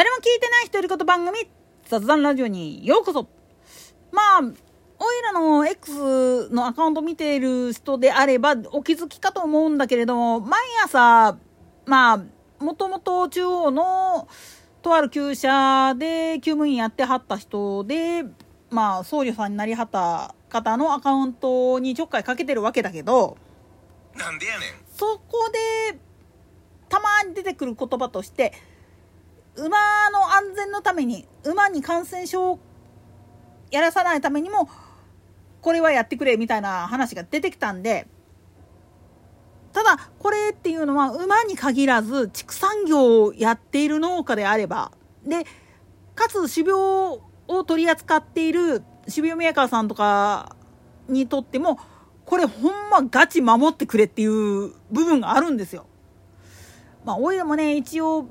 誰も聞いてない独り言番組雑談ラジオにようこそ。まあおいらの X のアカウント見ている人であればお気づきかと思うんだけれども毎朝まあもともと中央のとある厩舎で厩務員やってはった人でまあ僧侶さんになりはった方のアカウントにちょっかいかけてるわけだけどなんでやねん。そこでたまに出てくる言葉として馬の安全のために馬に感染症をやらさないためにもこれはやってくれみたいな話が出てきたんでただこれっていうのは馬に限らず畜産業をやっている農家であればでかつ種苗を取り扱っている種苗メーカーさんとかにとってもこれほんまガチ守ってくれっていう部分があるんですよ。まあ、おいらもね一応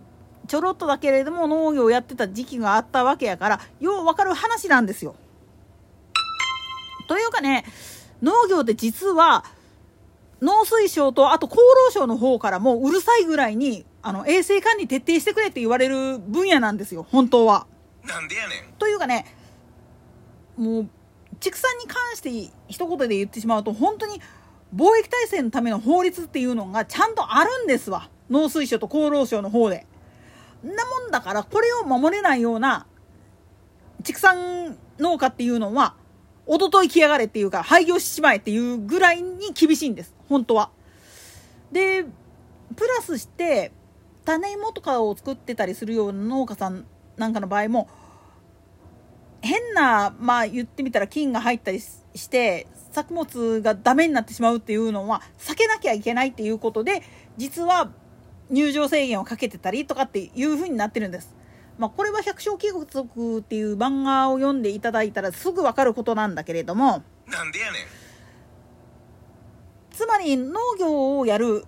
ちょろっとだけれども農業をやってた時期があったわけやからようわかる話なんですよ。というかね農業って実は農水省とあと厚労省の方からもうるさいぐらいにあの衛生管理徹底してくれって言われる分野なんですよ本当は。なんでやねんというかねもう畜産に関して一言で言ってしまうと本当に貿易体制のための法律っていうのがちゃんとあるんですわ農水省と厚労省の方で。なもんだからこれを守れないような畜産農家っていうのはおととい来やがれっていうか廃業しちまえっていうぐらいに厳しいんです本当は。でプラスして種芋とかを作ってたりするような農家さんなんかの場合も変なまあ言ってみたら菌が入ったりして作物がダメになってしまうっていうのは避けなきゃいけないっていうことで実は入場制限をかけてたりとかっていう風になってるんです。まあ、これは百姓貴族っていう漫画を読んでいただいたらすぐわかることなんだけれどもなんでやねんつまり農業をやる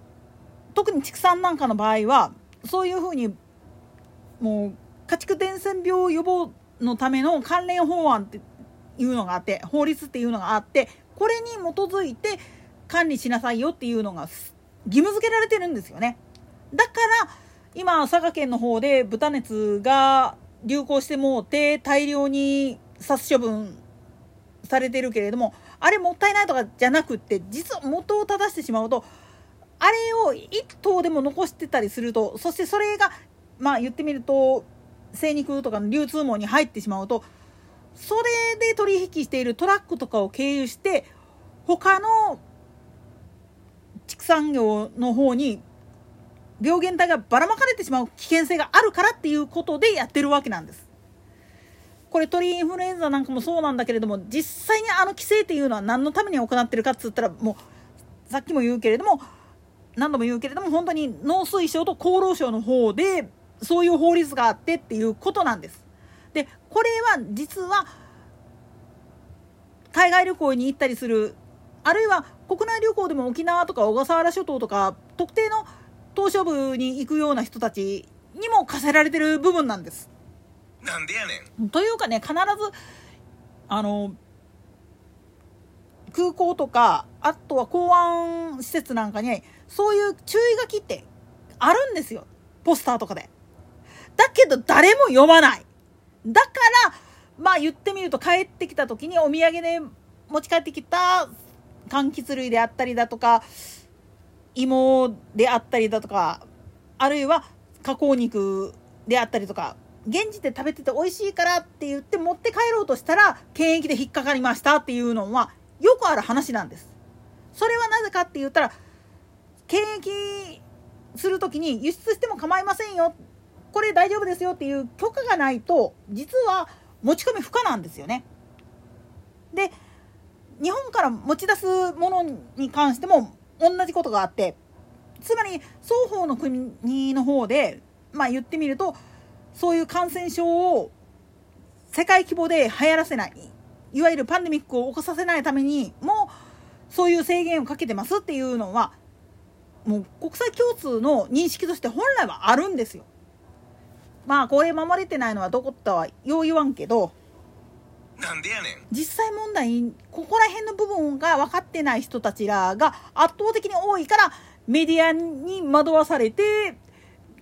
特に畜産なんかの場合はそういうふうにもう家畜伝染病予防のための関連法案っていうのがあって法律っていうのがあってこれに基づいて管理しなさいよっていうのが義務付けられてるんですよね。だから今佐賀県の方で豚熱が流行してもうて大量に殺処分されてるけれどもあれもったいないとかじゃなくって実は元を正してしまうとあれを1頭でも残してたりするとそしてそれがまあ言ってみると精肉とかの流通網に入ってしまうとそれで取引しているトラックとかを経由して他の畜産業の方に病原体がばらまかれてしまう危険性があるからっていうことでやってるわけなんです。これ鳥インフルエンザなんかもそうなんだけれども実際にあの規制っていうのは何のために行ってるかっつったらもうさっきも言うけれども何度も言うけれども本当に農水省と厚労省の方でそういう法律があってっていうことなんです。でこれは実は海外旅行に行ったりするあるいは国内旅行でも沖縄とか小笠原諸島とか特定の東証部に行くような人たちにも課せられてる部分なんです。なんでやねんというかね必ずあの空港とかあとは港湾施設なんかにそういう注意書きってあるんですよポスターとかで。だけど誰も読まない。だからまあ言ってみると帰ってきた時にお土産で持ち帰ってきた柑橘類であったりだとか芋であったりだとかあるいは加工肉であったりとか現地で食べてて美味しいからって言って持って帰ろうとしたら検疫で引っかかりましたっていうのはよくある話なんです。それはなぜかって言ったら検疫する時に輸出しても構いませんよこれ大丈夫ですよっていう許可がないと実は持ち込み不可なんですよね。で日本から持ち出すものに関しても同じことがあってつまり双方の国の方でまあ言ってみるとそういう感染症を世界規模で流行らせないいわゆるパンデミックを起こさせないためにもそういう制限をかけてますっていうのはもう国際共通の認識として本来はあるんですよ。まあこれ守れてないのはどこったはよう言わんけどなんでやねん実際問題ここら辺の部分が分かってない人たちらが圧倒的に多いからメディアに惑わされて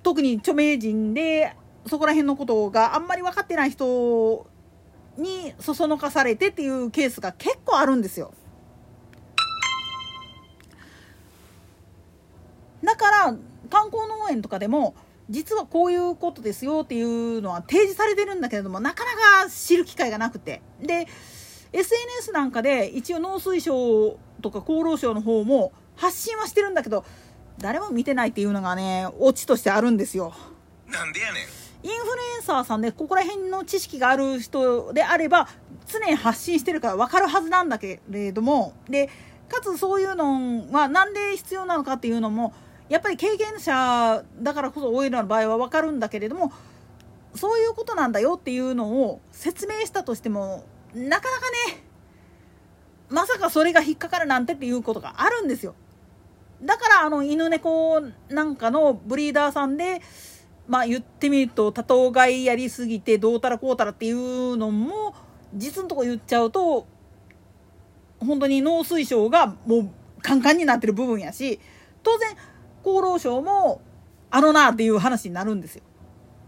特に著名人でそこら辺のことがあんまり分かってない人にそそのかされてっていうケースが結構あるんですよ。だから観光農園とかでも実はこういうことですよっていうのは提示されてるんだけれどもなかなか知る機会がなくて。で SNS なんかで一応農水省とか厚労省の方も発信はしてるんだけど誰も見てないっていうのがねオチとしてあるんですよ。なんでやねん。インフルエンサーさんでここら辺の知識がある人であれば常に発信してるから分かるはずなんだけれども。でかつそういうのは何で必要なのかっていうのもやっぱり経験者だからこそオイルの場合は分かるんだけれどもそういうことなんだよっていうのを説明したとしてもなかなかねまさかそれが引っかかるなんてっていうことがあるんですよ。だからあの犬猫なんかのブリーダーさんでまあ言ってみると多頭飼いやりすぎてどうたらこうたらっていうのも実のとこ言っちゃうと本当に農水省がもうカンカンになってる部分やし当然厚労省もあのなっていう話になるんですよ。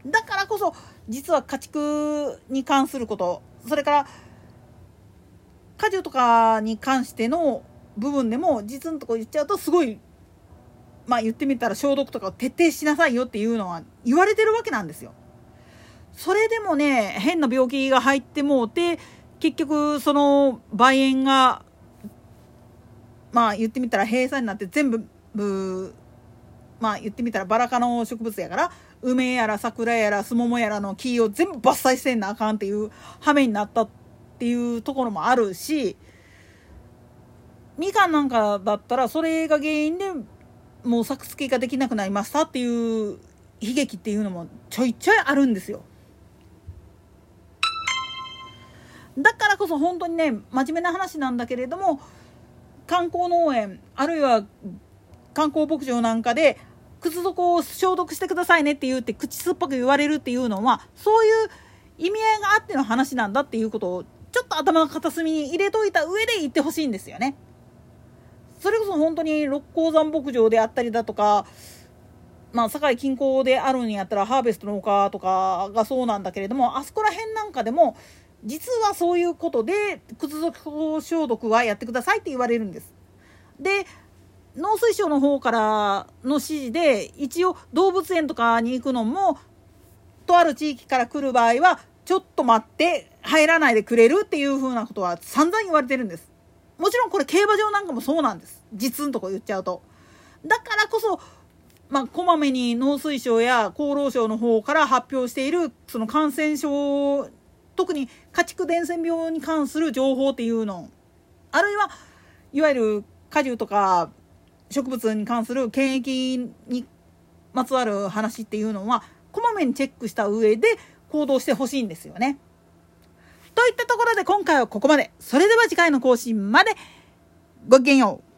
だからこそ実は家畜に関することそれから果樹とかに関しての部分でも実のとこ言っちゃうとすごいまあ言ってみたら消毒とかを徹底しなさいよっていうのは言われてるわけなんですよ。それでもね変な病気が入ってもうて結局その梅園がまあ言ってみたら閉鎖になって全部まあ言ってみたらバラ科の植物やから梅やら桜やらスモモやらの木を全部伐採せんなあかんっていう羽目になったっていうところもあるしみかんなんかだったらそれが原因でもう作付けができなくなりましたっていう悲劇っていうのもちょいちょいあるんですよ。だからこそ本当にね真面目な話なんだけれども観光農園あるいは観光牧場なんかで靴底を消毒してくださいねって言って口酸っぱく言われるっていうのはそういう意味合いがあっての話なんだっていうことをちょっと頭の片隅に入れといた上で言ってほしいんですよね。それこそ本当に六甲山牧場であったりだとかまあ堺近郊であるんやったらハーベストの丘とかがそうなんだけれどもあそこら辺なんかでも実はそういうことで靴底消毒はやってくださいって言われるんです。で農水省の方からの指示で一応動物園とかに行くのもとある地域から来る場合はちょっと待って入らないでくれるっていうふうなことは散々言われてるんです。もちろんこれ競馬場なんかもそうなんです。実のとこ言っちゃうと。だからこそ、まあ、こまめに農水省や厚労省の方から発表している、その感染症、特に家畜伝染病に関する情報っていうの、あるいは、いわゆる果樹とか植物に関する検疫にまつわる話っていうのは、こまめにチェックした上で行動してほしいんですよね。といったところで今回はここまで。それでは次回の更新までごきげんよう。